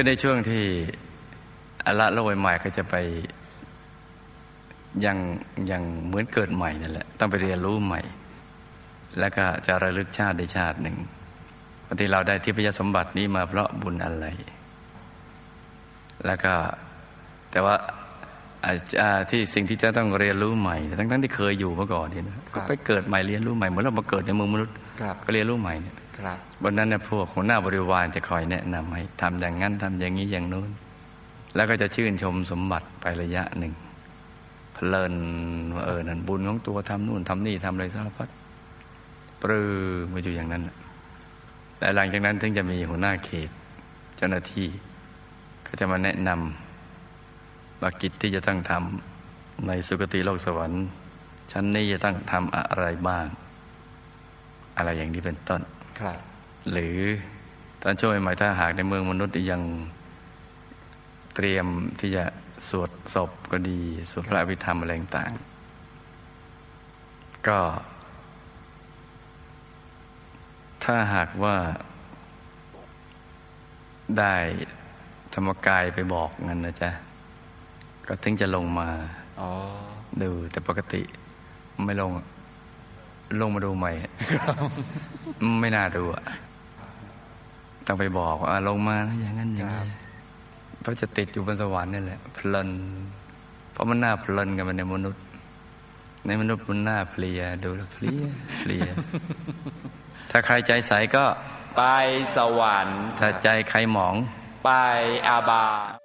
ก็ในช่วงที่อละโลยใหม่ก็จะไปยังยังเหมือนเกิดใหม่นั่นแหละ ต้องไปเรียนรู้ใหม่ แล้วก็จะระลึกชาติในชาติหนึ่งบางทีเราได้ทิพยสมบัตินี้มาเพราะบุญอะไร แล้วก็แต่ว่าอาอ่าที่สิ่งที่จะต้องเรียนรู้ใหม่ ทั้งทั้งๆที่เคยอยู่มาก่อนนี่นะก็ไปเกิดใหม่เรียนรู้ใหม่เหมือนเรามาเกิดในเมืองมนุษย์ครับก็เรียนรู้ใหม่เนี่ย ครับบนนั้นเนี่ยพวกหัวหน้าบริวารจะคอยแนะนำให้ทำอย่างนั้นทำอย่างนี้อย่างนู้น แล้วก็จะชื่นชมสมบัติไประยะหนึ่ง เพลินเออนั่นบุญของตัวทำนู่นทำนี่ทำอะไรสารพัดปลื้มไปอยู่อย่างนั้นแต่หลังจากนั้นถึงจะมีหัวหน้าเขต เจ้าหน้าที่ก็จะมาแนะนำว่ากิจที่จะต้องทำในสุคติโลกสวรรค์ชั้นนี้จะต้องทำอะไรบ้าง อะไรอย่างนี้เป็นต้น หรือตอนช่วงใหม่ๆถ้าหากในเมืองมนุษย์ยังเตรียมที่จะสวดศพก็ดี สวดพระอภิธรรมอะไรต่างๆก็ ถ้าหากว่า ได้ธรรมกายไปบอกงั้นนะจ๊ะ ก็ถึงจะลงมาอ๋อดูแต่ปกติไม่ลงอะ ลงมาดูใหม่ไม่น่าดูอะต้องไปบอกว่าอะลงมานะอย่างนั้นอย่างนี้เพราะจะติดอยู่บนสวรรค์นี่แหละเพลินเพราะมันน่าเพลินกันไปในมนุษย์ ในมนุษย์มันน่าเพลียดูแล้วเพลียเพลีย ถ้าใครใจใสก็ ไปสวรรค์ ถ้าใจใครหมอง ไปอาบาย